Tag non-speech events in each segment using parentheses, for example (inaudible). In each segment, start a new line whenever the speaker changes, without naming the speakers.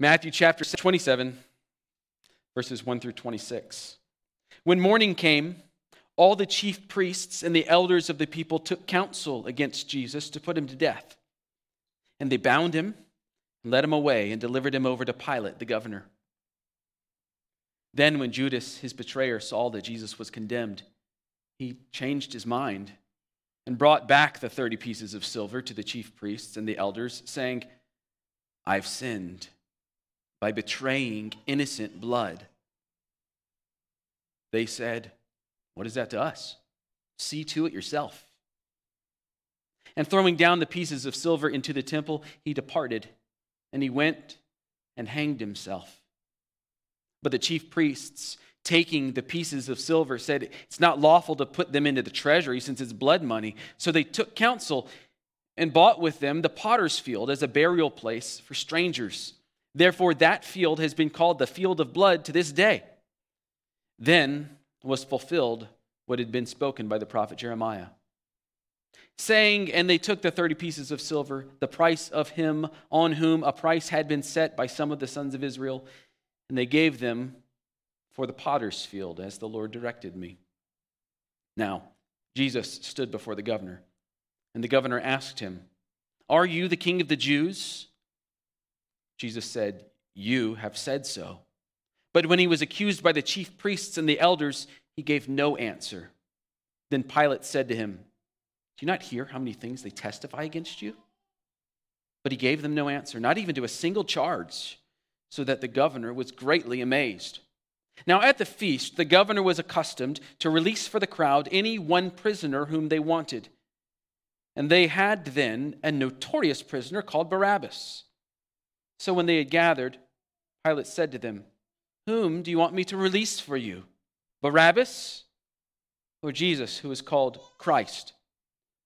Matthew chapter 27, verses 1 through 26. When morning came, all the chief priests and the elders of the people took counsel against Jesus to put him to death. And they bound him, led him away, and delivered him over to Pilate, the governor. Then, when Judas, his betrayer, saw that Jesus was condemned, he changed his mind and brought back the 30 pieces of silver to the chief priests and the elders, saying, I've sinned by betraying innocent blood. They said, What is that to us? See to it yourself. And throwing down the pieces of silver into the temple, he departed, and he went and hanged himself. But the chief priests, taking the pieces of silver, said, It's not lawful to put them into the treasury since it's blood money. So they took counsel and bought with them the potter's field as a burial place for strangers. Therefore, that field has been called the field of blood to this day. Then was fulfilled what had been spoken by the prophet Jeremiah, saying, And they took the thirty pieces of silver, the price of him on whom a price had been set by some of the sons of Israel, and they gave them for the potter's field, as the Lord directed me. Now, Jesus stood before the governor, and the governor asked him, Are you the king of the Jews? Jesus said, You have said so. But when he was accused by the chief priests and the elders, he gave no answer. Then Pilate said to him, Do you not hear how many things they testify against you? But he gave them no answer, not even to a single charge, so that the governor was greatly amazed. Now, at the feast, the governor was accustomed to release for the crowd any one prisoner whom they wanted. And they had then a notorious prisoner called Barabbas. So when they had gathered, Pilate said to them, Whom do you want me to release for you? Barabbas or Jesus, who is called Christ?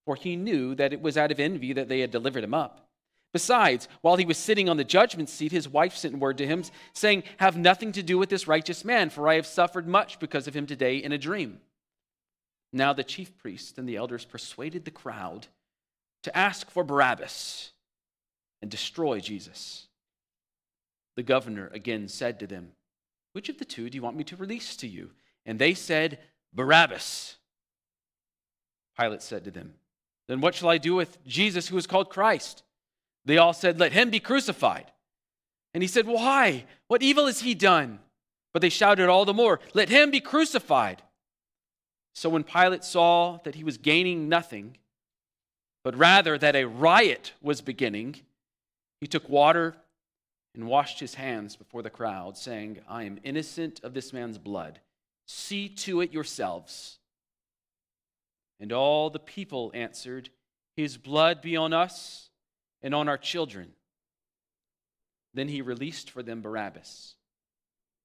For he knew that it was out of envy that they had delivered him up. Besides, while he was sitting on the judgment seat, his wife sent word to him, saying, Have nothing to do with this righteous man, for I have suffered much because of him today in a dream. Now the chief priests and the elders persuaded the crowd to ask for Barabbas and destroy Jesus. The governor again said to them, Which of the two do you want me to release to you? And they said, Barabbas. Pilate said to them, Then what shall I do with Jesus who is called Christ? They all said, Let him be crucified. And he said, Why? What evil has he done? But they shouted all the more, Let him be crucified. So when Pilate saw that he was gaining nothing, but rather that a riot was beginning, he took water and washed his hands before the crowd, saying, I am innocent of this man's blood. See to it yourselves. And all the people answered, His blood be on us and on our children. Then he released for them Barabbas,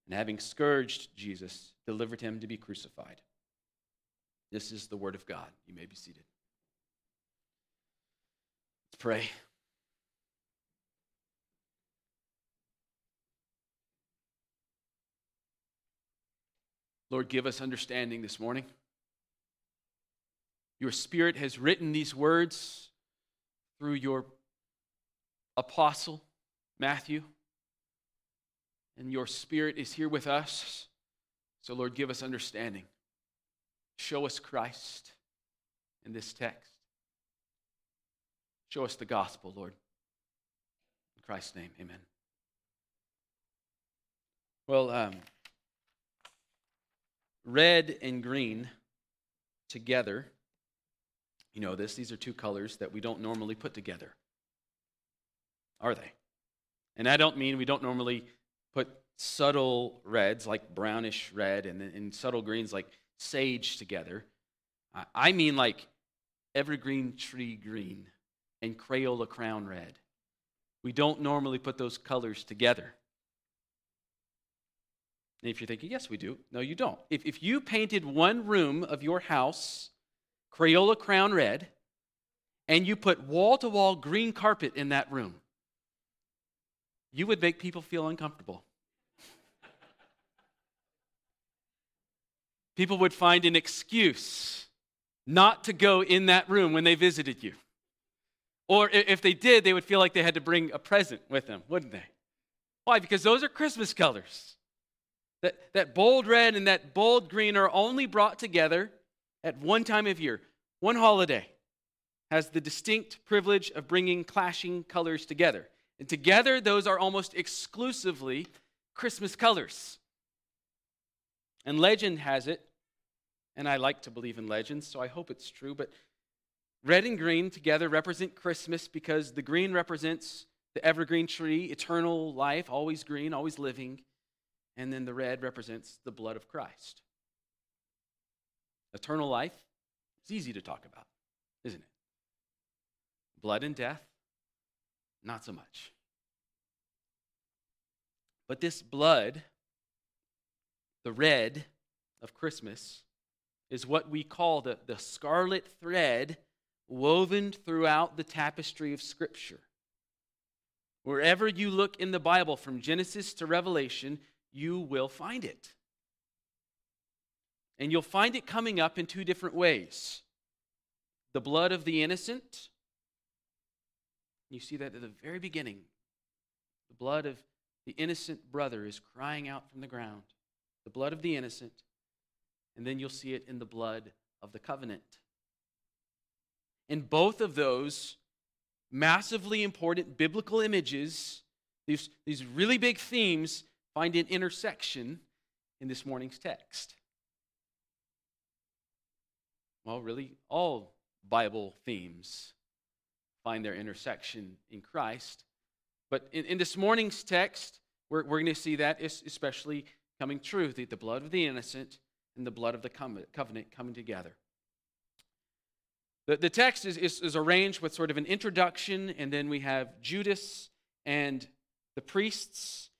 and having scourged Jesus, delivered him to be crucified. This is the word of God. You may be seated. Let's pray. Lord, give us understanding this morning. Your Spirit has written these words through your apostle, Matthew, and your Spirit is here with us. So, Lord, give us understanding. Show us Christ in this text. Show us the gospel, Lord. In Christ's name, amen. Well, um, red and green together. You know this, these are two colors that we don't normally put together. Are they? And I don't mean we don't normally put subtle reds like brownish red and, and subtle greens like sage together. I mean like evergreen tree green and Crayola crown red. We don't normally put those colors together. And if you're thinking, yes, we do, no, you don't. If, if you painted one room of your house Crayola crown red, and you put wall to wall green carpet in that room, you would make people feel uncomfortable. (laughs) people would find an excuse not to go in that room when they visited you. Or if they did, they would feel like they had to bring a present with them, wouldn't they? Why? Because those are Christmas colors. That, that bold red and that bold green are only brought together at one time of year, one holiday has the distinct privilege of bringing clashing colors together. And together, those are almost exclusively Christmas colors. And legend has it, and I like to believe in legends, so I hope it's true, but red and green together represent Christmas because the green represents the evergreen tree, eternal life, always green, always living. And then the red represents the blood of Christ. Eternal life is easy to talk about, isn't it? Blood and death, not so much. But this blood, the red of Christmas, is what we call the, the scarlet thread woven throughout the tapestry of Scripture. Wherever you look in the Bible, from Genesis to Revelation, you will find it. And you'll find it coming up in two different ways the blood of the innocent. You see that at the very beginning. The blood of the innocent brother is crying out from the ground. The blood of the innocent. And then you'll see it in the blood of the covenant. In both of those massively important biblical images, these, these really big themes find an intersection in this morning's text. Well, really, all Bible themes find their intersection in Christ. But in, in this morning's text, we're, we're going to see that especially coming true the, the blood of the innocent and the blood of the covenant coming together. The, the text is, is, is arranged with sort of an introduction, and then we have Judas and the priests,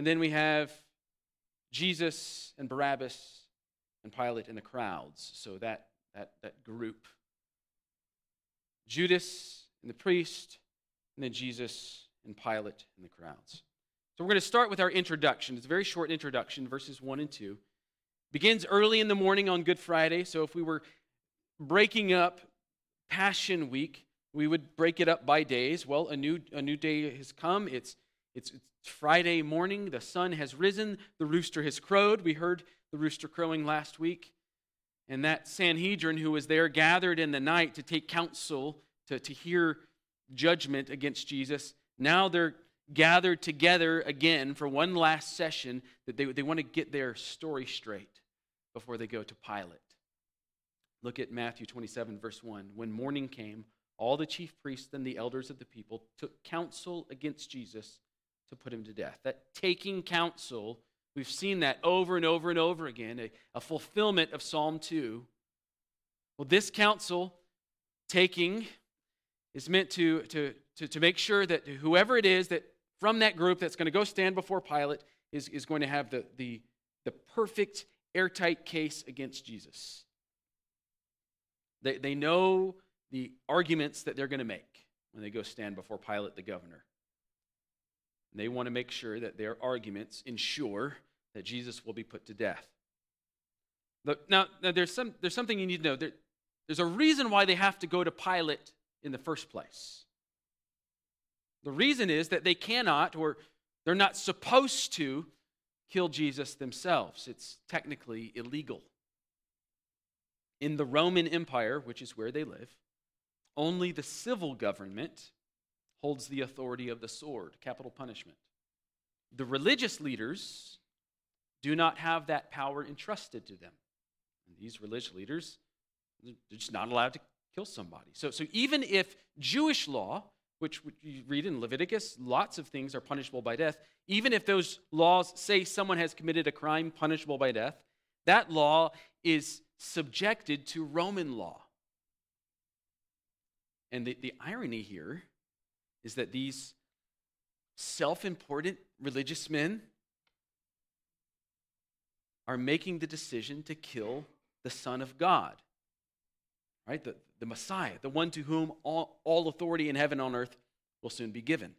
and then we have Jesus and Barabbas and Pilate and the crowds. So that, that, that group. Judas and the priest, and then Jesus and Pilate and the crowds. So we're going to start with our introduction. It's a very short introduction, verses 1 and 2. Begins early in the morning on Good Friday. So if we were breaking up Passion Week, we would break it up by days. Well, a new, a new day has come. It's, it's, it's Friday morning. The sun has risen. The rooster has crowed. We heard the rooster crowing last week. And that Sanhedrin who was there gathered in the night to take counsel, to, to hear judgment against Jesus, now they're gathered together again for one last session that they, they want to get their story straight before they go to Pilate. Look at Matthew 27, verse 1. When morning came, all the chief priests and the elders of the people took counsel against Jesus to put him to death. That taking counsel, we've seen that over and over and over again, a, a fulfillment of Psalm 2. Well, this counsel taking is meant to, to, to, to make sure that whoever it is that from that group that's going to go stand before Pilate is, is going to have the, the, the perfect airtight case against Jesus. They, they know the arguments that they're going to make when they go stand before Pilate the governor. They want to make sure that their arguments ensure that Jesus will be put to death. Now, now there's, some, there's something you need to know. There, there's a reason why they have to go to Pilate in the first place. The reason is that they cannot, or they're not supposed to, kill Jesus themselves. It's technically illegal. In the Roman Empire, which is where they live, only the civil government holds the authority of the sword, capital punishment. The religious leaders do not have that power entrusted to them. And these religious leaders, they're just not allowed to kill somebody. So, so even if Jewish law, which you read in Leviticus, lots of things are punishable by death, even if those laws say someone has committed a crime punishable by death, that law is subjected to Roman law. And the, the irony here is that these self important religious men are making the decision to kill the Son of God, right? The, the Messiah, the one to whom all, all authority in heaven and on earth will soon be given.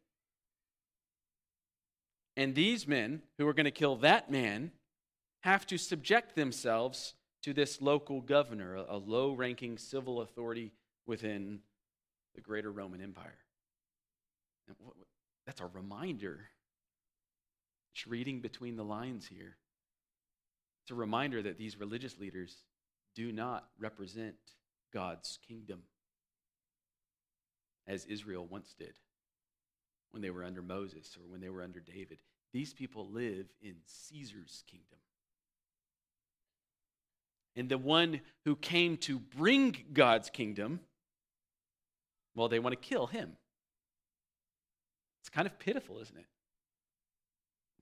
And these men who are going to kill that man have to subject themselves to this local governor, a low ranking civil authority within the greater Roman Empire. That's a reminder It's reading between the lines here. It's a reminder that these religious leaders do not represent God's kingdom as Israel once did when they were under Moses or when they were under David. These people live in Caesar's kingdom. And the one who came to bring God's kingdom, well, they want to kill him. It's kind of pitiful, isn't it?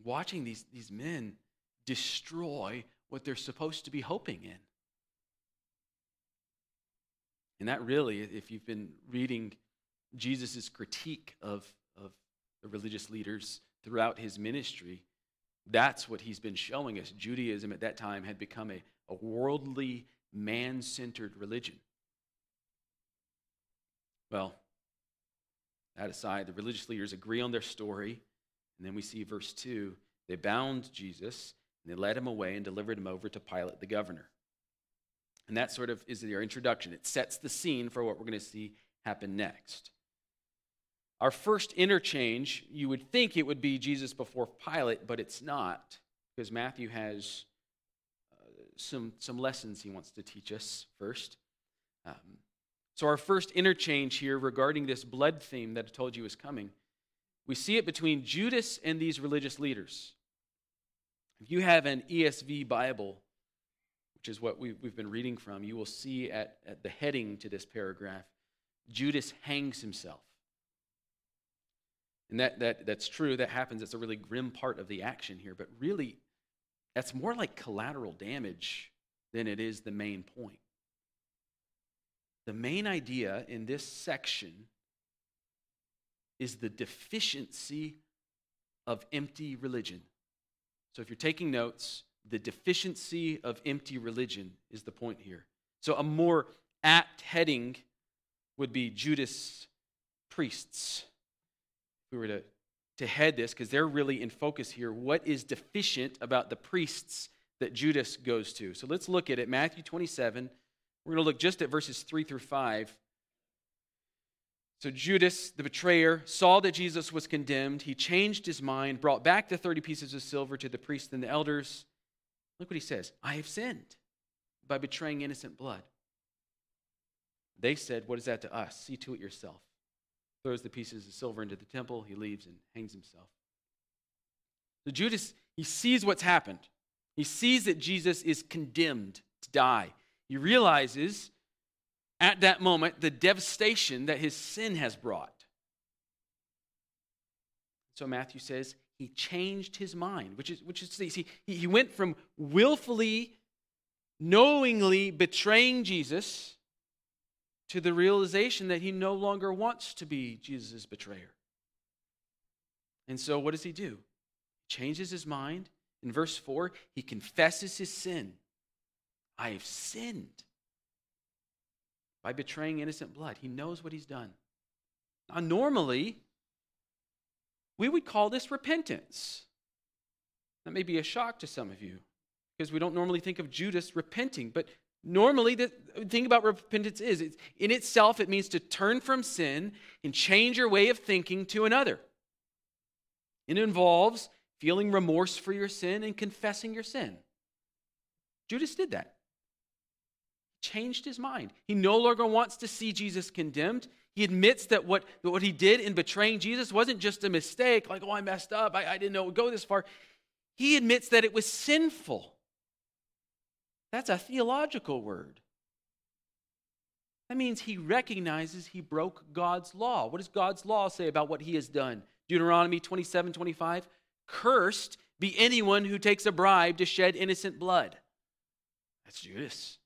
Watching these, these men destroy what they're supposed to be hoping in. And that really, if you've been reading Jesus' critique of, of the religious leaders throughout his ministry, that's what he's been showing us. Judaism at that time had become a, a worldly, man centered religion. Well, that aside, the religious leaders agree on their story. And then we see verse 2 they bound Jesus and they led him away and delivered him over to Pilate the governor. And that sort of is their introduction. It sets the scene for what we're going to see happen next. Our first interchange, you would think it would be Jesus before Pilate, but it's not, because Matthew has uh, some, some lessons he wants to teach us first. Um, so, our first interchange here regarding this blood theme that I told you was coming, we see it between Judas and these religious leaders. If you have an ESV Bible, which is what we, have been reading from, you will see at, at the heading to this paragraph Judas hangs himself. And that, that, that's true, that happens. It's a really grim part of the action here, but really, that's more like collateral damage than it is the main point. The main idea in this section is the deficiency of empty religion. So if you're taking notes, the deficiency of empty religion is the point here. So a more apt heading would be Judas priests. If we were to, to head this, because they're really in focus here, what is deficient about the priests that Judas goes to? So let's look at it. Matthew 27. We're going to look just at verses 3 through 5. So Judas, the betrayer, saw that Jesus was condemned. He changed his mind, brought back the 30 pieces of silver to the priests and the elders. Look what he says I have sinned by betraying innocent blood. They said, What is that to us? See to it yourself. Throws the pieces of silver into the temple. He leaves and hangs himself. So Judas, he sees what's happened. He sees that Jesus is condemned to die. He realizes at that moment the devastation that his sin has brought. So Matthew says he changed his mind, which is which is he, he went from willfully, knowingly betraying Jesus to the realization that he no longer wants to be Jesus' betrayer. And so what does he do? Changes his mind. In verse 4, he confesses his sin. I have sinned by betraying innocent blood. He knows what he's done. Now, normally, we would call this repentance. That may be a shock to some of you because we don't normally think of Judas repenting, but normally the thing about repentance is in itself it means to turn from sin and change your way of thinking to another. It involves feeling remorse for your sin and confessing your sin. Judas did that changed his mind. He no longer wants to see Jesus condemned. He admits that what, what he did in betraying Jesus wasn't just a mistake, like, oh, I messed up, I, I didn't know it would go this far. He admits that it was sinful. That's a theological word. That means he recognizes he broke God's law. What does God's law say about what he has done? Deuteronomy 27 25. Cursed be anyone who takes a bribe to shed innocent blood. That's Judas.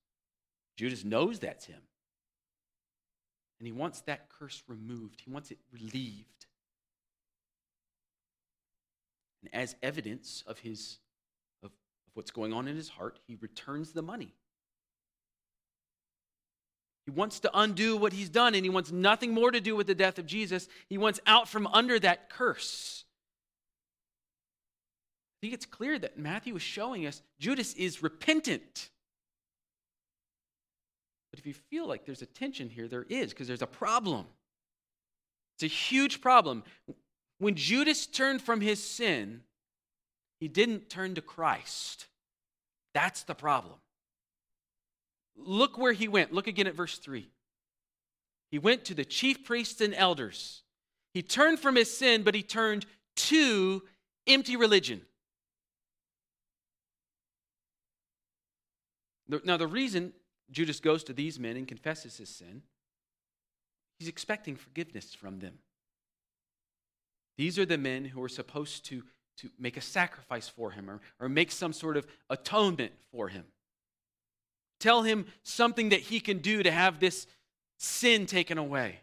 Judas knows that's him. And he wants that curse removed, he wants it relieved. And as evidence of his of, of what's going on in his heart, he returns the money. He wants to undo what he's done, and he wants nothing more to do with the death of Jesus. He wants out from under that curse. I think it's clear that Matthew is showing us Judas is repentant. But if you feel like there's a tension here, there is, because there's a problem. It's a huge problem. When Judas turned from his sin, He didn't turn to Christ. That's the problem. Look where he went. Look again at verse 3. He went to the chief priests and elders. He turned from his sin, but he turned to empty religion. Now, the reason Judas goes to these men and confesses his sin, he's expecting forgiveness from them. These are the men who are supposed to, to make a sacrifice for him or, or make some sort of atonement for him. Tell him something that he can do to have this sin taken away.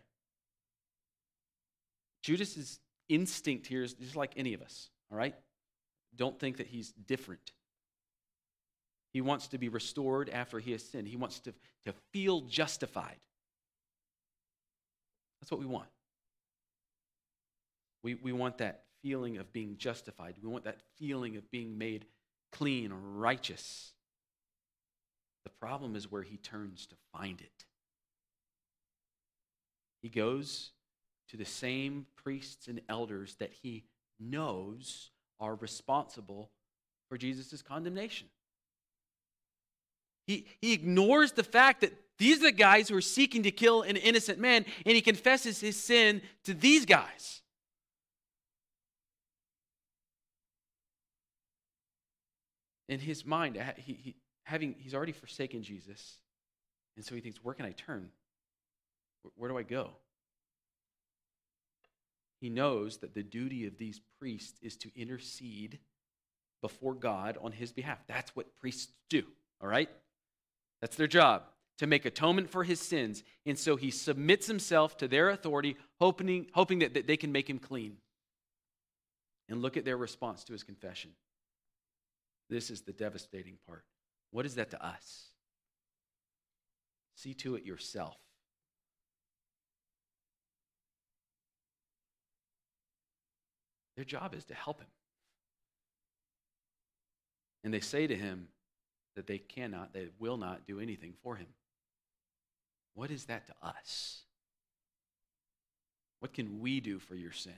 Judas's instinct here is just like any of us, all right? Don't think that he's different. He wants to be restored after he has sinned. He wants to, to feel justified. That's what we want. We, we want that feeling of being justified. We want that feeling of being made clean or righteous. The problem is where he turns to find it. He goes to the same priests and elders that he knows are responsible for Jesus' condemnation. He, he ignores the fact that these are the guys who are seeking to kill an innocent man, and he confesses his sin to these guys. In his mind, he, he, having, he's already forsaken Jesus, and so he thinks, where can I turn? Where do I go? He knows that the duty of these priests is to intercede before God on his behalf. That's what priests do, all right? That's their job, to make atonement for his sins. And so he submits himself to their authority, hoping, hoping that, that they can make him clean. And look at their response to his confession. This is the devastating part. What is that to us? See to it yourself. Their job is to help him. And they say to him that they cannot, they will not do anything for him. What is that to us? What can we do for your sin?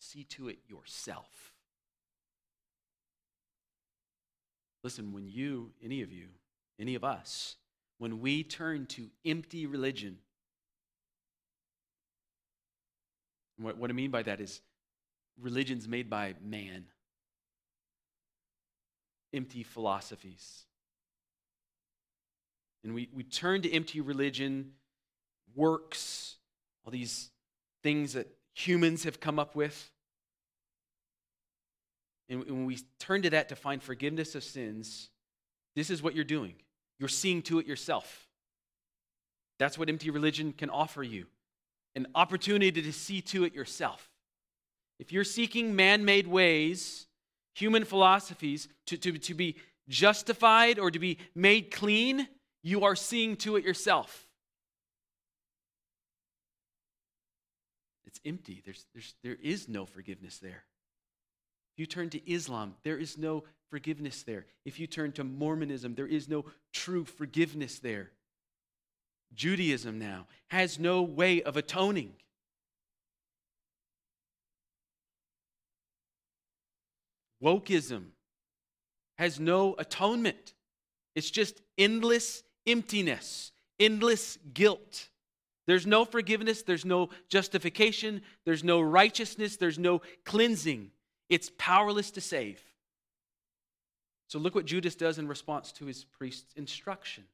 See to it yourself. Listen, when you, any of you, any of us, when we turn to empty religion, what, what I mean by that is religions made by man, empty philosophies. And we, we turn to empty religion, works, all these things that humans have come up with. And when we turn to that to find forgiveness of sins, this is what you're doing. You're seeing to it yourself. That's what empty religion can offer you an opportunity to see to it yourself. If you're seeking man made ways, human philosophies, to, to, to be justified or to be made clean, you are seeing to it yourself. It's empty. There's, there's, there is no forgiveness there. If you turn to Islam, there is no forgiveness there. If you turn to Mormonism, there is no true forgiveness there. Judaism now has no way of atoning. Wokeism has no atonement. It's just endless emptiness, endless guilt. There's no forgiveness, there's no justification, there's no righteousness, there's no cleansing. It's powerless to save. So look what Judas does in response to his priest's instruction.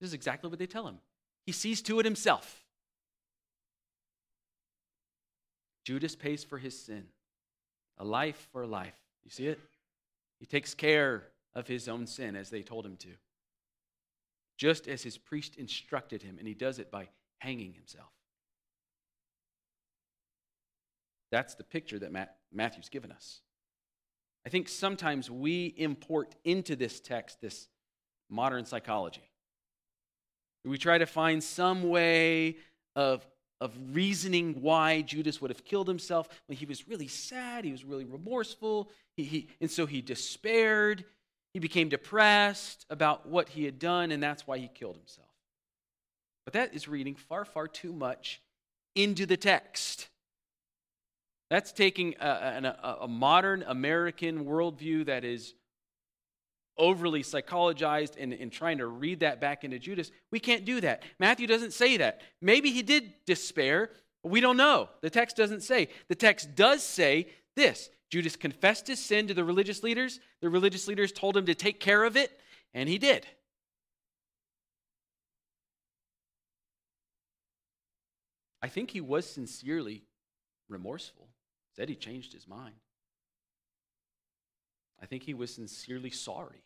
This is exactly what they tell him. He sees to it himself. Judas pays for his sin, a life for a life. You see it? He takes care of his own sin as they told him to, just as his priest instructed him, and he does it by hanging himself. That's the picture that Matthew's given us. I think sometimes we import into this text this modern psychology. We try to find some way of of reasoning why Judas would have killed himself. When he was really sad, he was really remorseful, he, he, and so he despaired. He became depressed about what he had done, and that's why he killed himself. But that is reading far, far too much into the text. That's taking a, a, a modern American worldview that is overly psychologized and, and trying to read that back into Judas. We can't do that. Matthew doesn't say that. Maybe he did despair. We don't know. The text doesn't say. The text does say this Judas confessed his sin to the religious leaders. The religious leaders told him to take care of it, and he did. I think he was sincerely remorseful, said he changed his mind. I think he was sincerely sorry.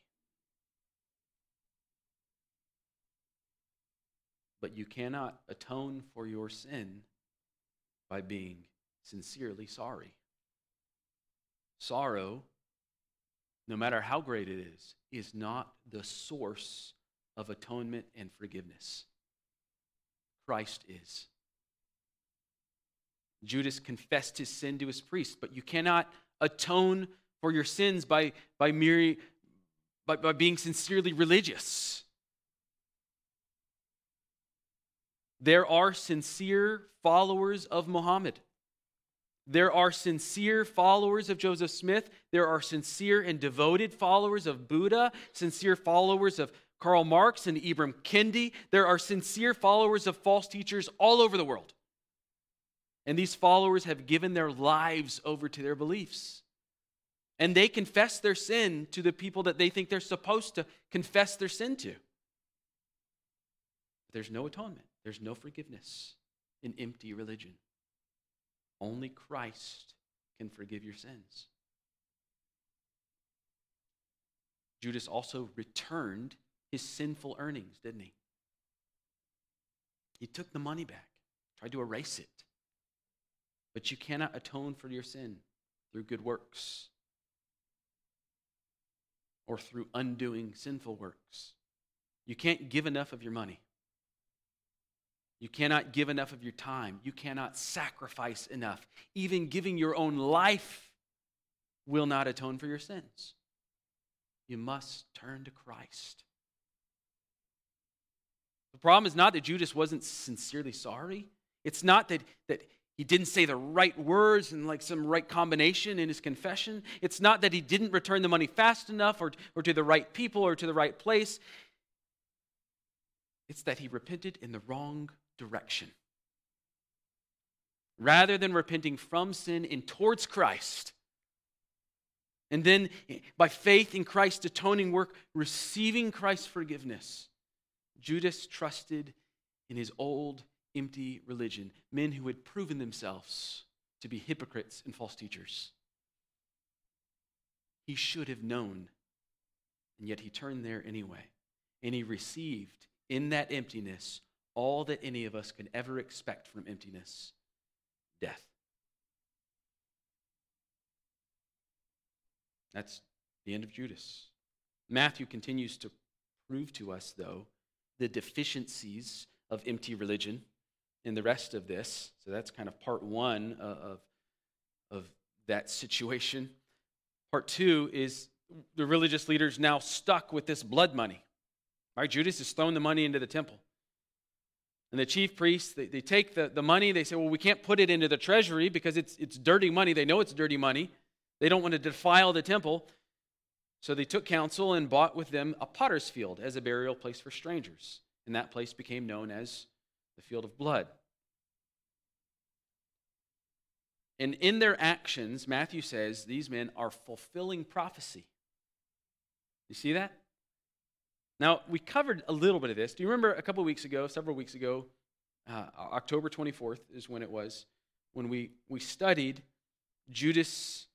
But you cannot atone for your sin by being sincerely sorry. Sorrow, no matter how great it is, is not the source of atonement and forgiveness. Christ is. Judas confessed his sin to his priest, but you cannot atone for your sins by, by, mere, by, by being sincerely religious. There are sincere followers of Muhammad. There are sincere followers of Joseph Smith. There are sincere and devoted followers of Buddha, sincere followers of Karl Marx and Ibram Kendi. There are sincere followers of false teachers all over the world. And these followers have given their lives over to their beliefs. And they confess their sin to the people that they think they're supposed to confess their sin to. There's no atonement, there's no forgiveness in empty religion. Only Christ can forgive your sins. Judas also returned his sinful earnings, didn't he? He took the money back, tried to erase it. But you cannot atone for your sin through good works or through undoing sinful works. You can't give enough of your money. You cannot give enough of your time. You cannot sacrifice enough. Even giving your own life will not atone for your sins. You must turn to Christ. The problem is not that Judas wasn't sincerely sorry. It's not that, that he didn't say the right words and like some right combination in his confession. It's not that he didn't return the money fast enough or, or to the right people or to the right place. It's that he repented in the wrong direction. Rather than repenting from sin and towards Christ, and then by faith in Christ's atoning work, receiving Christ's forgiveness, Judas trusted in his old empty religion, men who had proven themselves to be hypocrites and false teachers. He should have known, and yet he turned there anyway. And he received in that emptiness all that any of us can ever expect from emptiness death. That's the end of Judas. Matthew continues to prove to us, though, the deficiencies of empty religion in the rest of this. So that's kind of part one uh, of, of that situation. Part two is the religious leaders now stuck with this blood money. Right? Judas has thrown the money into the temple. And the chief priests, they, they take the, the money, they say, well, we can't put it into the treasury because it's, it's dirty money. They know it's dirty money. They don't want to defile the temple. So they took counsel and bought with them a potter's field as a burial place for strangers. And that place became known as the field of blood. And in their actions, Matthew says these men are fulfilling prophecy. You see that? Now, we covered a little bit of this. Do you remember a couple weeks ago, several weeks ago, uh, October 24th is when it was, when we, we studied Judas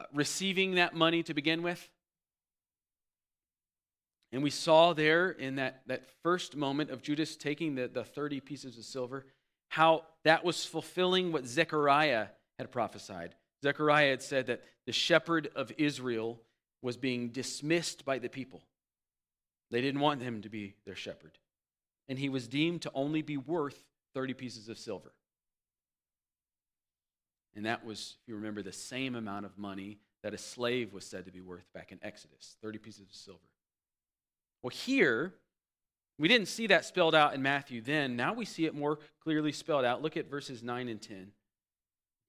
uh, receiving that money to begin with? And we saw there in that, that first moment of Judas taking the, the 30 pieces of silver, how that was fulfilling what Zechariah had prophesied. Zechariah had said that the shepherd of Israel was being dismissed by the people. They didn't want him to be their shepherd. And he was deemed to only be worth 30 pieces of silver. And that was, if you remember, the same amount of money that a slave was said to be worth back in Exodus 30 pieces of silver. Well, here, we didn't see that spelled out in Matthew then. Now we see it more clearly spelled out. Look at verses 9 and 10.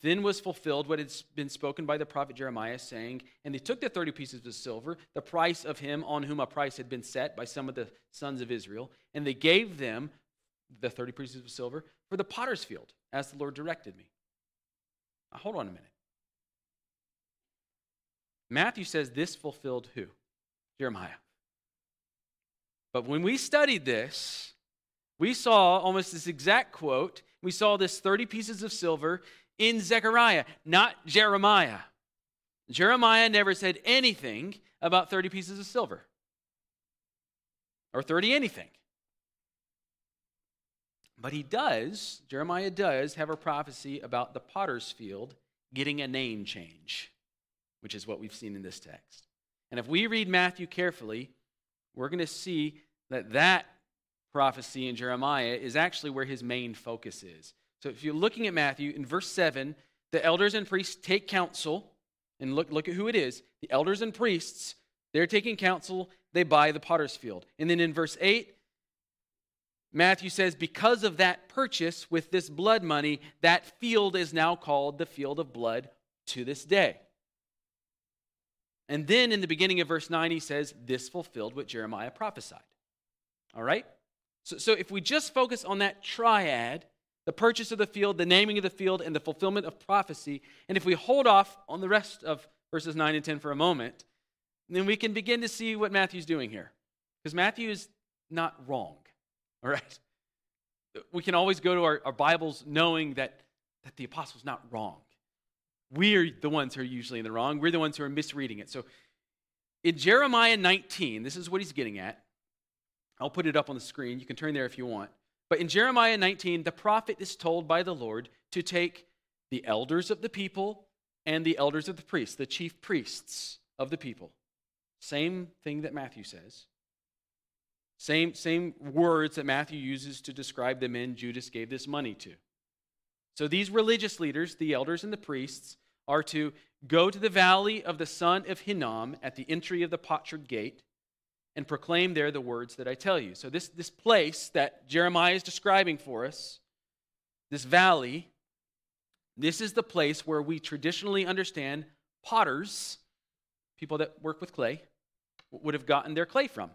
Then was fulfilled what had been spoken by the prophet Jeremiah, saying, And they took the 30 pieces of silver, the price of him on whom a price had been set by some of the sons of Israel, and they gave them the 30 pieces of silver for the potter's field, as the Lord directed me. Now, hold on a minute. Matthew says this fulfilled who? Jeremiah. But when we studied this, we saw almost this exact quote. We saw this 30 pieces of silver in Zechariah, not Jeremiah. Jeremiah never said anything about 30 pieces of silver or 30 anything. But he does, Jeremiah does have a prophecy about the potter's field getting a name change, which is what we've seen in this text. And if we read Matthew carefully, we're going to see that that prophecy in Jeremiah is actually where his main focus is. So if you're looking at Matthew, in verse 7, the elders and priests take counsel, and look, look at who it is. The elders and priests, they're taking counsel, they buy the potter's field. And then in verse 8, Matthew says, because of that purchase with this blood money, that field is now called the field of blood to this day. And then in the beginning of verse 9, he says, This fulfilled what Jeremiah prophesied. All right? So, so if we just focus on that triad, the purchase of the field, the naming of the field, and the fulfillment of prophecy, and if we hold off on the rest of verses 9 and 10 for a moment, then we can begin to see what Matthew's doing here. Because Matthew is not wrong. (laughs) All right? We can always go to our, our Bibles knowing that, that the apostle's not wrong. We're the ones who are usually in the wrong. We're the ones who are misreading it. So in Jeremiah 19, this is what he's getting at. I'll put it up on the screen. You can turn there if you want. But in Jeremiah 19, the prophet is told by the Lord to take the elders of the people and the elders of the priests, the chief priests of the people. Same thing that Matthew says. Same, same words that Matthew uses to describe the men Judas gave this money to. So these religious leaders, the elders and the priests, are to go to the valley of the son of Hinnom at the entry of the potsherd gate and proclaim there the words that I tell you. So, this, this place that Jeremiah is describing for us, this valley, this is the place where we traditionally understand potters, people that work with clay, would have gotten their clay from.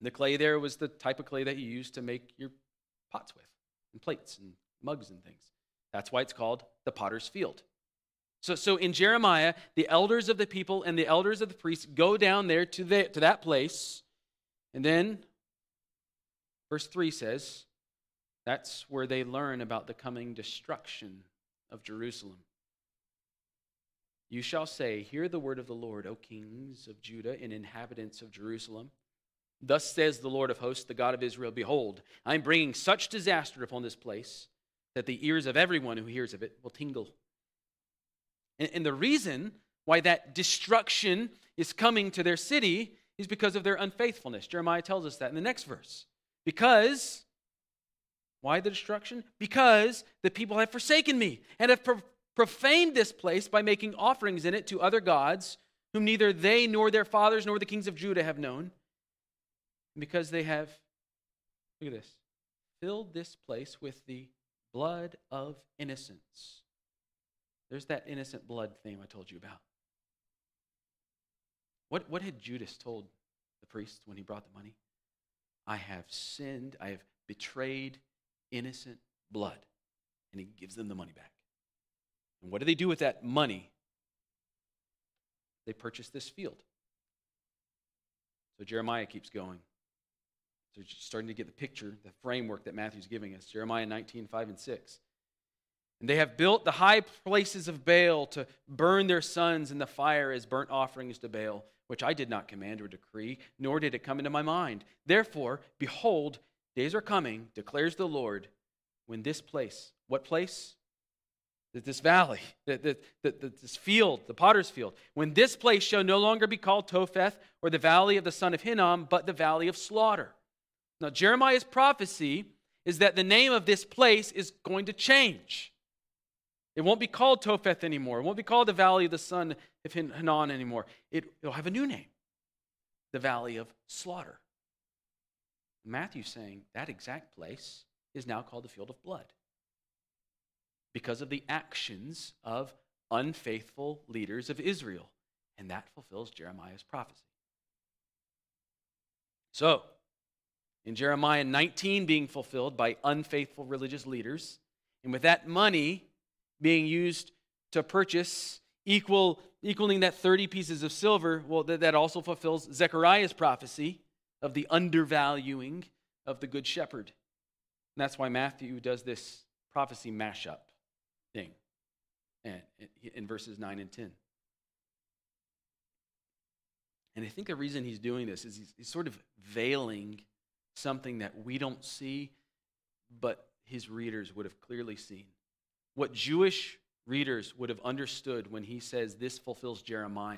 The clay there was the type of clay that you use to make your pots with, and plates and mugs and things. That's why it's called the potter's field. So, so in Jeremiah, the elders of the people and the elders of the priests go down there to, the, to that place. And then, verse 3 says, that's where they learn about the coming destruction of Jerusalem. You shall say, Hear the word of the Lord, O kings of Judah and inhabitants of Jerusalem. Thus says the Lord of hosts, the God of Israel Behold, I am bringing such disaster upon this place that the ears of everyone who hears of it will tingle. And, and the reason why that destruction is coming to their city is because of their unfaithfulness. Jeremiah tells us that in the next verse. Because, why the destruction? Because the people have forsaken me and have pro- profaned this place by making offerings in it to other gods, whom neither they nor their fathers nor the kings of Judah have known. Because they have, look at this, filled this place with the blood of innocents. There's that innocent blood theme I told you about. What, what had Judas told the priest when he brought the money? I have sinned, I have betrayed innocent blood. And he gives them the money back. And what do they do with that money? They purchase this field. So Jeremiah keeps going. So you're starting to get the picture, the framework that Matthew's giving us. Jeremiah 19, 5 and 6. And they have built the high places of Baal to burn their sons in the fire as burnt offerings to Baal, which I did not command or decree, nor did it come into my mind. Therefore, behold, days are coming, declares the Lord, when this place, what place? This valley, this field, the potter's field, when this place shall no longer be called Topheth or the valley of the son of Hinnom, but the valley of slaughter. Now, Jeremiah's prophecy is that the name of this place is going to change. It won't be called Topheth anymore. It won't be called the Valley of the Son of Hinnom anymore. It, will have a new name the Valley of Slaughter. Matthew's saying that exact place is now called the Field of Blood because of the actions of unfaithful leaders of Israel. And that fulfills Jeremiah's prophecy. So, in Jeremiah 19 being fulfilled by unfaithful religious leaders, and with that money being used to purchase equal equaling that 30 pieces of silver, well, that, also fulfills Zechariah's prophecy of the undervaluing of the Good Shepherd. And that's why Matthew does this prophecy mashup thing in verses 9 and 10. And I think the reason he's doing this is he's, he's sort of veiling something that we don't see, but his readers would have clearly seen. What Jewish readers would have understood when he says this fulfills Jeremiah.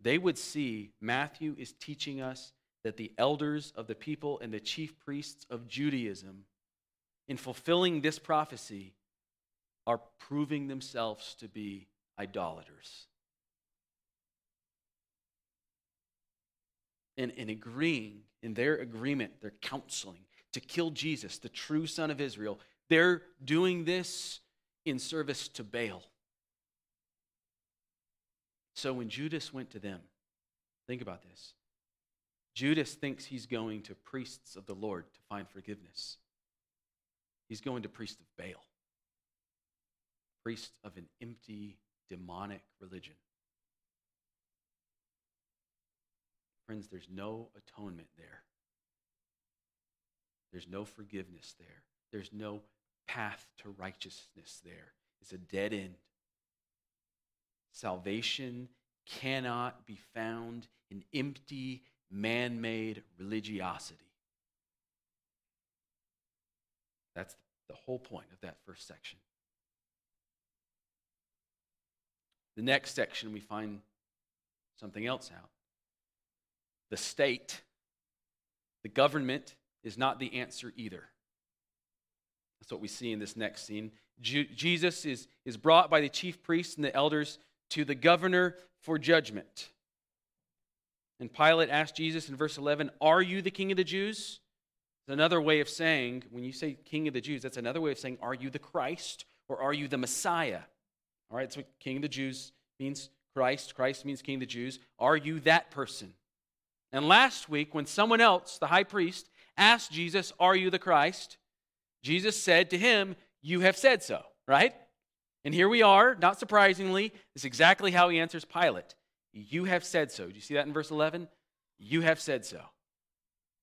They would see Matthew is teaching us that the elders of the people and the chief priests of Judaism, in fulfilling this prophecy, are proving themselves to be idolaters. And in agreeing, in their agreement, their counseling to kill Jesus, the true Son of Israel, they're doing this in service to Baal. So when Judas went to them, think about this. Judas thinks he's going to priests of the Lord to find forgiveness. He's going to priests of Baal, priests of an empty, demonic religion. Friends, there's no atonement there. There's no forgiveness there. There's no path to righteousness there. It's a dead end. Salvation cannot be found in empty, man made religiosity. That's the whole point of that first section. The next section, we find something else out. The state, the government, is not the answer either. That's what we see in this next scene. Jesus is, is brought by the chief priests and the elders to the governor for judgment. And Pilate asked Jesus in verse 11, Are you the king of the Jews? It's another way of saying, when you say king of the Jews, that's another way of saying, Are you the Christ or are you the Messiah? All right, so king of the Jews means Christ. Christ means king of the Jews. Are you that person? And last week, when someone else, the high priest, asked Jesus, Are you the Christ? Jesus said to him, You have said so, right? And here we are, not surprisingly, this is exactly how he answers Pilate. You have said so. Do you see that in verse 11? You have said so.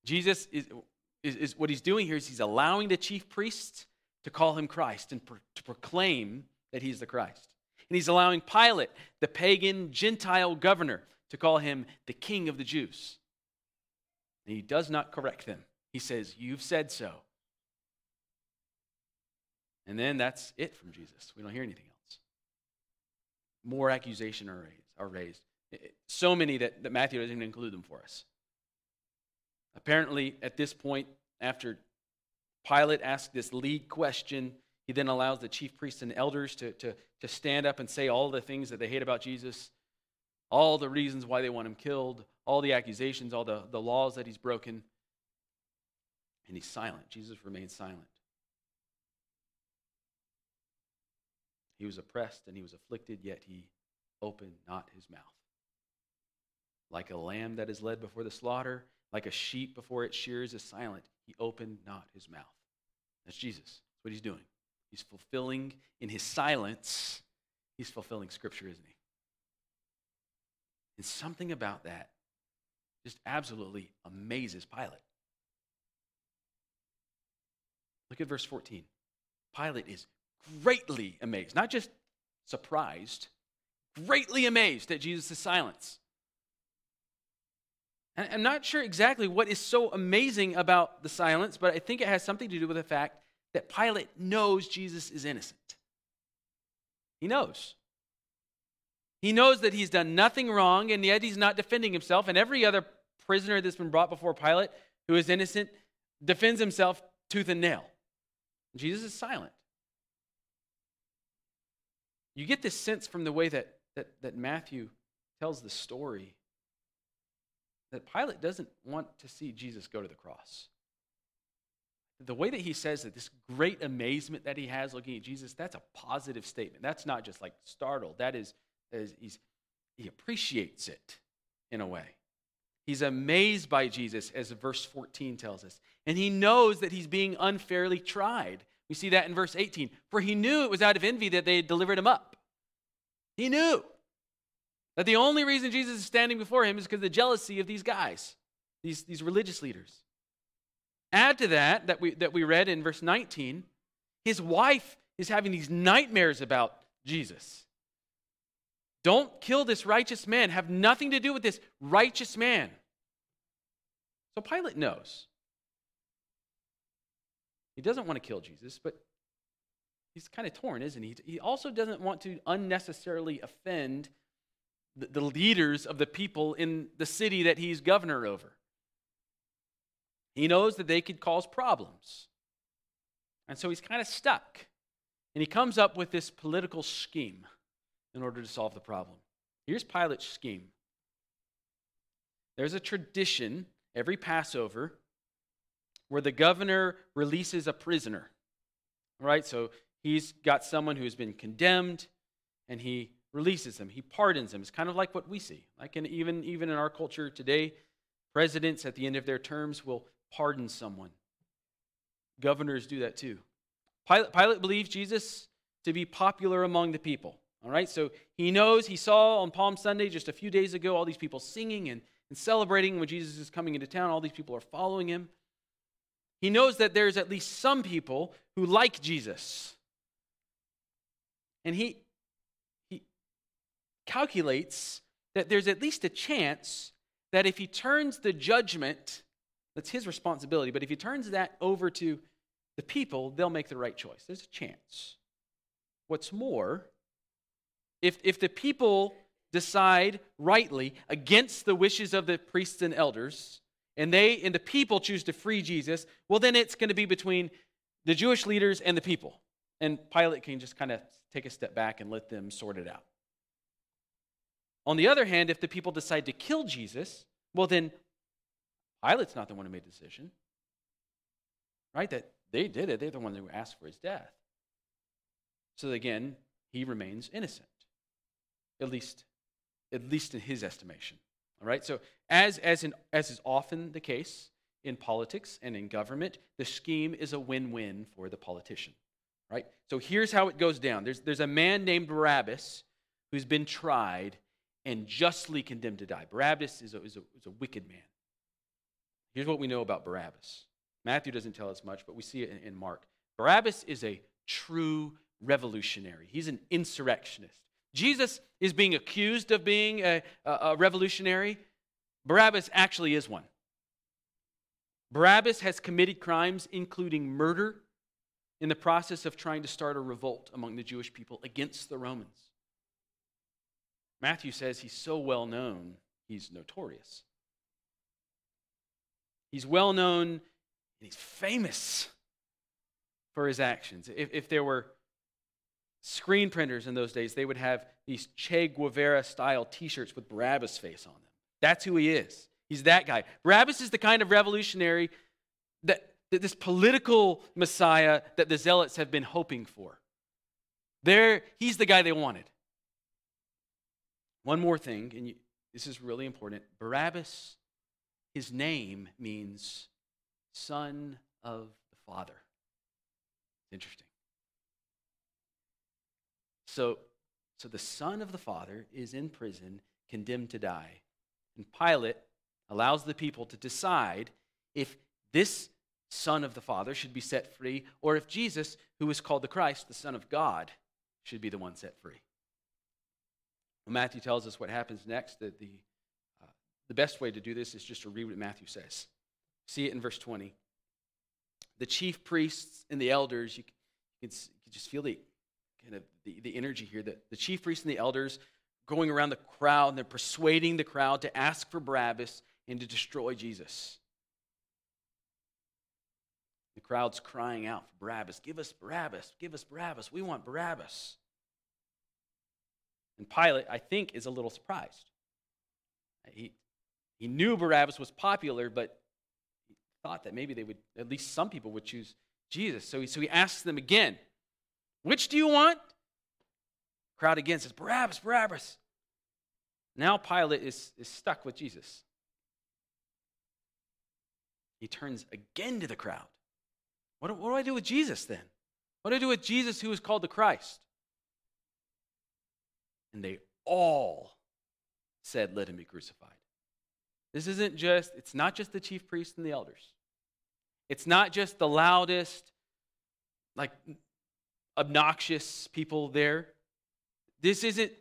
Jesus is, is, is what he's doing here is he's allowing the chief priests to call him Christ and pro, to proclaim that he's the Christ. And he's allowing Pilate, the pagan Gentile governor, to call him the king of the Jews. And he does not correct them. He says, You've said so. And then that's it from Jesus. We don't hear anything else. More accusations are raised. Are raised. So many that, that Matthew doesn't even include them for us. Apparently, at this point, after Pilate asks this lead question, he then allows the chief priests and elders to, to, to stand up and say all the things that they hate about Jesus, all the reasons why they want him killed, all the accusations, all the, the laws that he's broken. And he's silent. Jesus remains silent. He was oppressed and he was afflicted, yet he opened not his mouth. Like a lamb that is led before the slaughter, like a sheep before its shears is silent, he opened not his mouth. That's Jesus. That's what he's doing. He's fulfilling in his silence, he's fulfilling scripture, isn't he? And something about that just absolutely amazes Pilate. Look at verse 14. Pilate is greatly amazed, not just surprised, greatly amazed at Jesus' silence. I'm not sure exactly what is so amazing about the silence, but I think it has something to do with the fact that Pilate knows Jesus is innocent. He knows. He knows that he's done nothing wrong, and yet he's not defending himself. And every other prisoner that's been brought before Pilate who is innocent defends himself tooth and nail. Jesus is silent. You get this sense from the way that, that, that Matthew tells the story that Pilate doesn't want to see Jesus go to the cross. the way that he says that, this great amazement that he has looking at Jesus, that's a positive statement. That's not just like startled. That is, that is he's, he appreciates it in a way. He's amazed by Jesus, as verse 14 tells us. And he knows that he's being unfairly tried. We see that in verse 18. For he knew it was out of envy that they had delivered him up. He knew that the only reason Jesus is standing before him is because of the jealousy of these guys, these, these religious leaders. Add to that, that we, that we read in verse 19, his wife is having these nightmares about Jesus. Don't kill this righteous man. Have nothing to do with this righteous man. So Pilate knows. He doesn't want to kill Jesus, but he's kind of torn, isn't he? He also doesn't want to unnecessarily offend the, the leaders of the people in the city that he's governor over. He knows that they could cause problems. And so he's kind of stuck. And he comes up with this political scheme in order to solve the problem. Here's Pilate's scheme there's a tradition every Passover where the governor releases a prisoner. right? so he's got someone who's been condemned and he releases them, he pardons them. It's kind of like what we see. Like in, even, even in our culture today, presidents at the end of their terms will pardon someone. Governors do that too. Pilate, Pilate Jesus to be popular among the people. All right, so he knows, he saw on Palm Sunday just a few days ago all these people singing and, and celebrating when Jesus is coming into town. All these people are following him. He knows that there's at least some people who like Jesus. And he, he calculates that there's at least a chance that if he turns the judgment that's his responsibility. But if he turns that over to the people, they'll make the right choice. There's a chance. What's more, if, if the people decide rightly against the wishes of the priests and elders, and they and the people choose to free Jesus, well, then it's going to be between the Jewish leaders and the people. And Pilate can just kind of take a step back and let them sort it out. On the other hand, if the people decide to kill Jesus, well, then Pilate's not the one who made the decision. Right? That they did it. They're the one who asked for his death. So again, he remains innocent. At least, at least in his estimation. All right? So as, as, in, as is often the case in politics and in government, the scheme is a win-win for the politician. Right? So here's how it goes down. There's, there's a man named Barabbas who's been tried and justly condemned to die. Barabbas is a, is a, is a wicked man. Here's what we know about Barabbas. Matthew doesn't tell us much, but we see it in, in Mark. Barabbas is a true revolutionary, he's an insurrectionist. Jesus is being accused of being a, a, revolutionary. Barabbas actually is one. Barabbas has committed crimes, including murder, in the process of trying to start a revolt among the Jewish people against the Romans. Matthew says he's so well known, he's notorious. He's well known and he's famous for his actions. If, if there were screen printers in those days, they would have these Che Guevara style t shirts with Barabbas' face on them. That's who he is. He's that guy. Barabbas is the kind of revolutionary that, that this political Messiah that the Zealots have been hoping for. There, he's the guy they wanted. One more thing, and you, this is really important Barabbas his name means son of the Father. It's interesting. So, so the son of the Father is in prison, condemned to die. And Pilate allows the people to decide if this son of the Father should be set free, or if Jesus, who is called the Christ, the Son of God, should be the one set free. Well, Matthew tells us what happens next that the uh, the best way to do this is just to read what Matthew says. See it in verse 20. The chief priests and the elders, you can, you can just feel the kind of the, the energy here. The, the chief priests and the elders going around the crowd, and they're persuading the crowd to ask for Barabbas and to destroy Jesus. The crowd's crying out for Barabbas. Give us Barabbas. Give us Barabbas. We want Barabbas. And Pilate, I think, is a little surprised. He, he knew Barabbas was popular, but he thought that maybe they would, at least some people would choose Jesus. So he, so he asks them again, Which do you want? Crowd again says, Barabbas, Barabbas. Now Pilate is, is stuck with Jesus. He turns again to the crowd. What, what do I do with Jesus then? What do I do with Jesus who is called the Christ? And they all said, Let him be crucified. This isn't just, it's not just the chief priests and the elders. It's not just the loudest, like obnoxious people there. This isn't,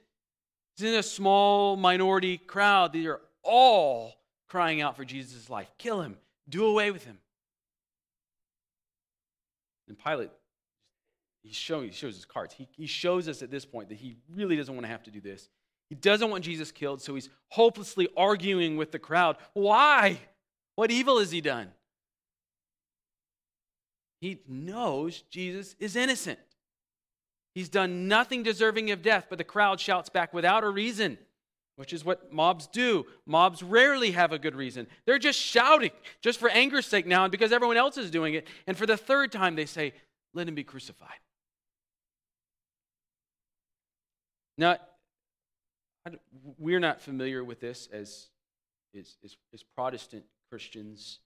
this isn't a small minority crowd. They are all crying out for Jesus' life. Kill him. Do away with him. And Pilate, he, show, he shows his cards. He, he shows us at this point that he really doesn't want to have to do this. He doesn't want Jesus killed, so he's hopelessly arguing with the crowd. Why? What evil has he done? He knows Jesus is innocent. He's done nothing deserving of death, but the crowd shouts back without a reason, which is what mobs do. Mobs rarely have a good reason. They're just shouting, just for anger's sake now, and because everyone else is doing it. And for the third time, they say, Let him be crucified. Now, we're not familiar with this as, as, as, as Protestant Christians,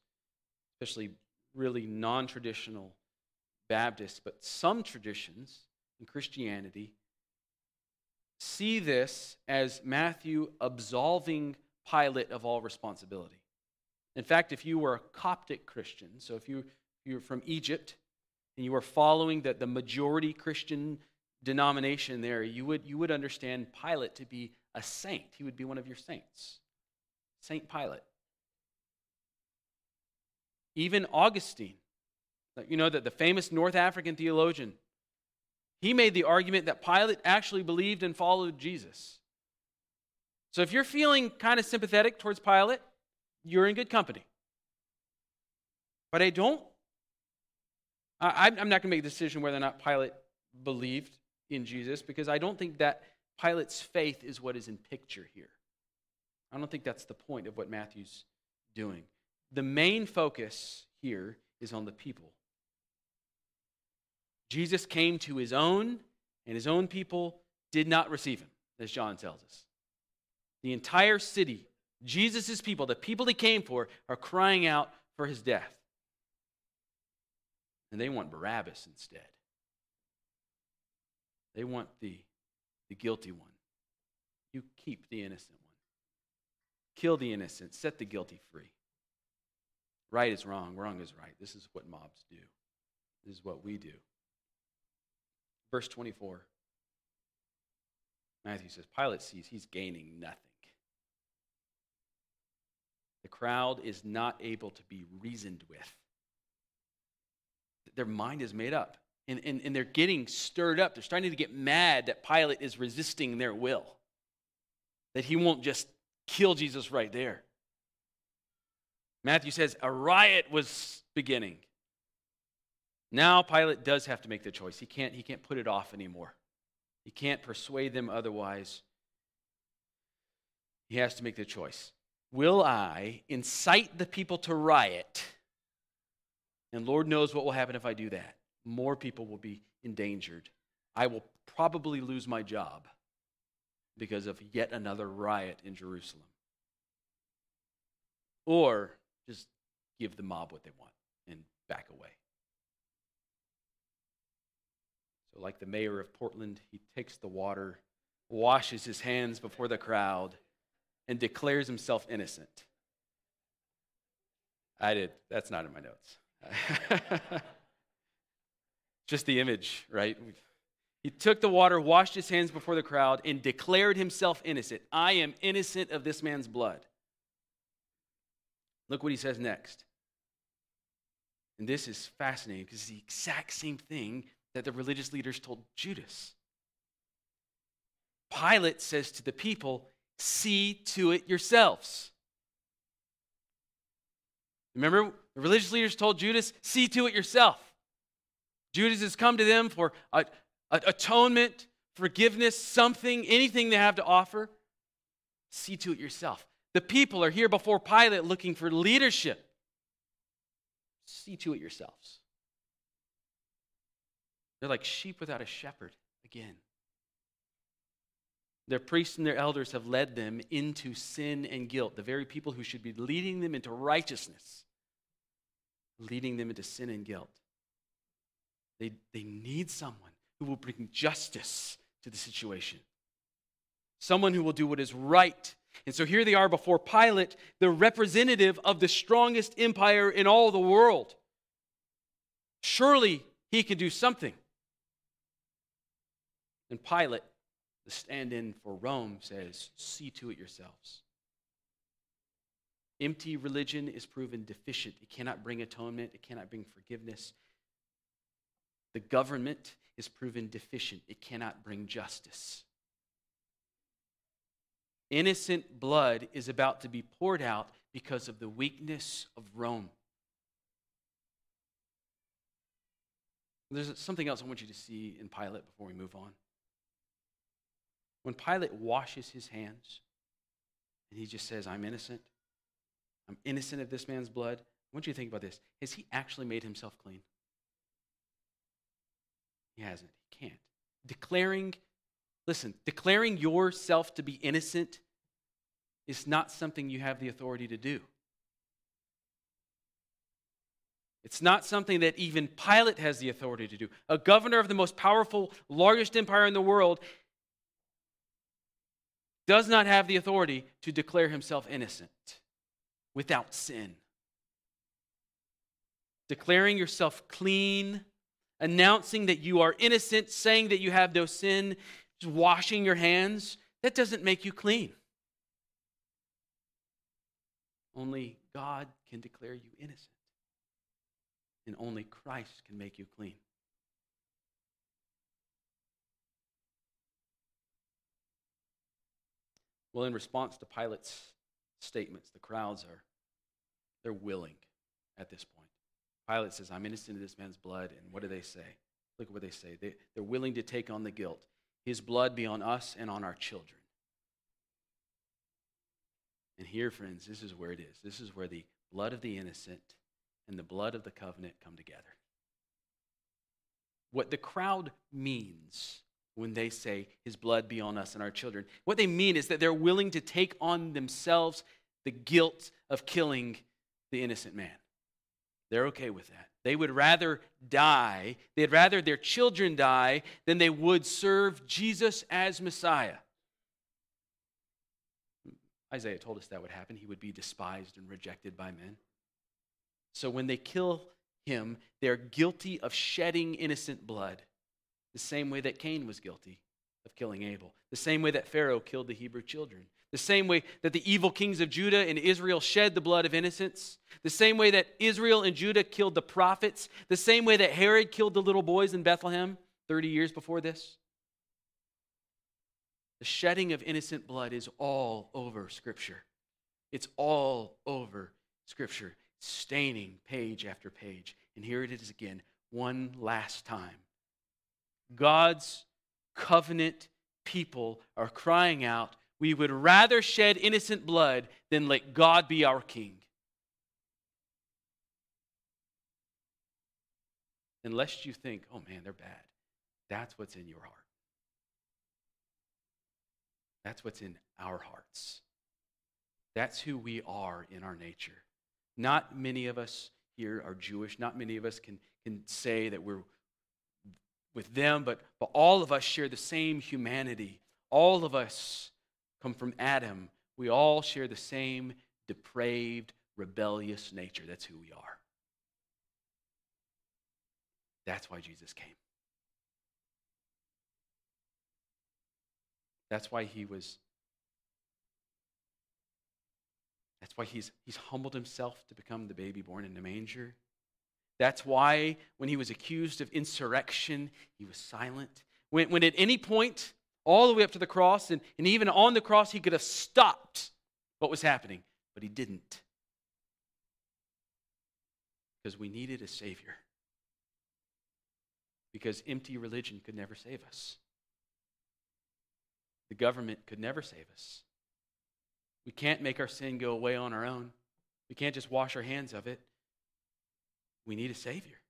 especially really non traditional Baptists, but some traditions in Christianity see this as Matthew absolving Pilate of all responsibility. In fact, if you were a Coptic Christian, so if you, you're from Egypt and you were following the, the majority Christian denomination there, you would, you would understand Pilate to be a saint. He would be one of your saints. Saint Pilate. Even Augustine, you know, that the famous North African theologian, he made the argument that Pilate actually believed and followed Jesus. So if you're feeling kind of sympathetic towards Pilate, you're in good company. But I don't, I, am not going to make a decision whether or not Pilate believed in Jesus because I don't think that Pilate's faith is what is in picture here. I don't think that's the point of what Matthew's doing. The main focus here is on the people. Jesus came to his own, and his own people did not receive him, as John tells us. The entire city, Jesus' people, the people he came for, are crying out for his death. And they want Barabbas instead. They want the the guilty one. You keep the innocent one. Kill the innocent, set the guilty free. Right is wrong, wrong is right. This is what mobs do. This is what we do. Verse 24. Matthew says, Pilate sees he's gaining nothing. The crowd is not able to be reasoned with. Their mind is made up and, and, and they're getting stirred up. They're starting to get mad that Pilate is resisting their will, that he won't just kill Jesus right there. Matthew says a riot was beginning. Now Pilate does have to make the choice. He can't, he can't put it off anymore. He can't persuade them otherwise. He has to make the choice. Will I incite the people to riot? And Lord knows what will happen if I do that more people will be endangered. I will probably lose my job because of yet another riot in Jerusalem. Or just give the mob what they want and back away. Like the mayor of Portland, he takes the water, washes his hands before the crowd, and declares himself innocent. I did. That's not in my notes. (laughs) Just the image, right? He took the water, washed his hands before the crowd, and declared himself innocent. I am innocent of this man's blood. Look what he says next. And this is fascinating because it's the exact same thing that the religious leaders told Judas. Pilate says to the people, See to it yourselves. Remember, the religious leaders told Judas, See to it yourself. Judas has come to them for a, a, atonement, forgiveness, something, anything they have to offer. See to it yourself. The people are here before Pilate looking for leadership. See to it yourselves. They're like sheep without a shepherd again. Their priests and their elders have led them into sin and guilt, the very people who should be leading them into righteousness, leading them into sin and guilt. They, they need someone who will bring justice to the situation, someone who will do what is right. And so here they are before Pilate, the representative of the strongest empire in all the world. Surely he can do something. And Pilate the stand in for Rome says, see to it yourselves. Empty religion is proven deficient. It cannot bring atonement, it cannot bring forgiveness. The government is proven deficient, it cannot bring justice. Innocent blood is about to be poured out because of the weakness of Rome. There's something else I want you to see in Pilate before we move on. When Pilate washes his hands and he just says, I'm innocent, I'm innocent of this man's blood, I want you to think about this. Has he actually made himself clean? He hasn't. He can't. Declaring, listen, declaring yourself to be innocent is not something you have the authority to do. It's not something that even Pilate has the authority to do. A governor of the most powerful, largest empire in the world does not have the authority to declare himself innocent without sin. Declaring yourself clean, announcing that you are innocent, saying that you have no sin, just washing your hands, that doesn't make you clean. Only God can declare you innocent, and only Christ can make you clean. Well, in response to Pilate's statements, the crowds are they're willing at this point. Pilate says, I'm innocent of this man's blood. And what do they say? Look at what they say. They, they're willing to take on the guilt. His blood be on us and on our children. And here, friends, this is where it is. This is where the blood of the innocent and the blood of the covenant come together. What the crowd means when they say, His blood be on us and our children. What they mean is that they're willing to take on themselves the guilt of killing the innocent man. They're okay with that. They would rather die, they'd rather their children die than they would serve Jesus as Messiah. Isaiah told us that would happen. He would be despised and rejected by men. So when they kill him, they're guilty of shedding innocent blood the same way that Cain was guilty of killing Abel, the same way that Pharaoh killed the Hebrew children, the same way that the evil kings of Judah and Israel shed the blood of innocents, the same way that Israel and Judah killed the prophets, the same way that Herod killed the little boys in Bethlehem 30 years before this. The shedding of innocent blood is all over Scripture. It's all over Scripture, staining page after page. And here it is again, one last time. God's covenant people are crying out, We would rather shed innocent blood than let God be our king. Unless you think, oh man, they're bad. That's what's in your heart. That's what's in our hearts. That's who we are in our nature. Not many of us here are Jewish. Not many of us can, can say that we're with them, but, but all of us share the same humanity. All of us come from Adam. We all share the same depraved, rebellious nature. That's who we are. That's why Jesus came. That's why he was. That's why he's, he's humbled himself to become the baby born in the manger. That's why when he was accused of insurrection, he was silent. When, when at any point, all the way up to the cross, and, and even on the cross, he could have stopped what was happening, but he didn't. Because we needed a Savior. Because empty religion could never save us. The government could never save us. We can't make our sin go away on our own. We can't just wash our hands of it. We need a Savior.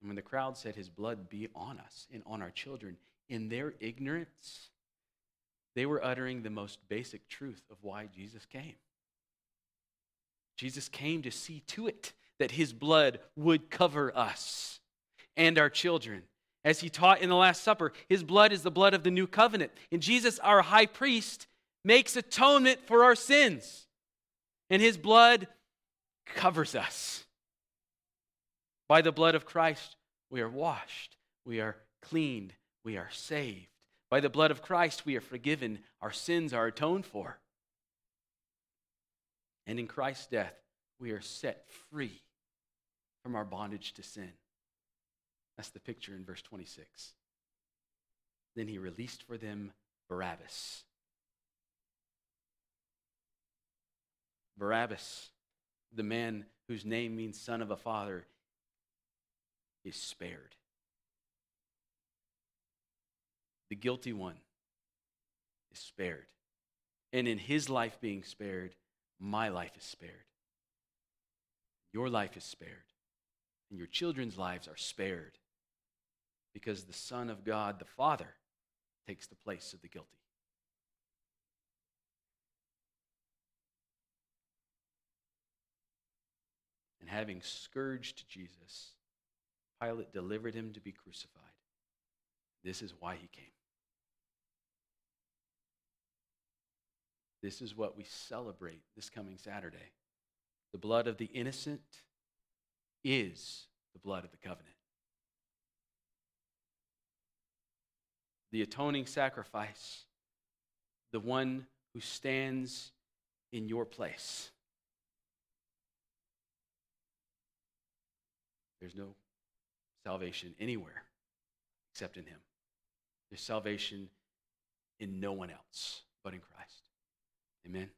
And when the crowd said, His blood be on us and on our children, in their ignorance, they were uttering the most basic truth of why Jesus came. Jesus came to see to it that his blood would cover us and our children. As he taught in the Last Supper, his blood is the blood of the new covenant. And Jesus, our high priest, makes atonement for our sins. And his blood covers us. By the blood of Christ, we are washed, we are cleaned, we are saved. By the blood of Christ, we are forgiven, our sins are atoned for. And in Christ's death, we are set free from our bondage to sin. That's the picture in verse 26. Then he released for them Barabbas. Barabbas, the man whose name means son of a father, is spared. The guilty one is spared. And in his life being spared, my life is spared. Your life is spared. And your children's lives are spared because the Son of God, the Father, takes the place of the guilty. Having scourged Jesus, Pilate delivered him to be crucified. This is why he came. This is what we celebrate this coming Saturday. The blood of the innocent is the blood of the covenant. The atoning sacrifice, the one who stands in your place. There's no salvation anywhere except in Him. There's salvation in no one else but in Christ. Amen.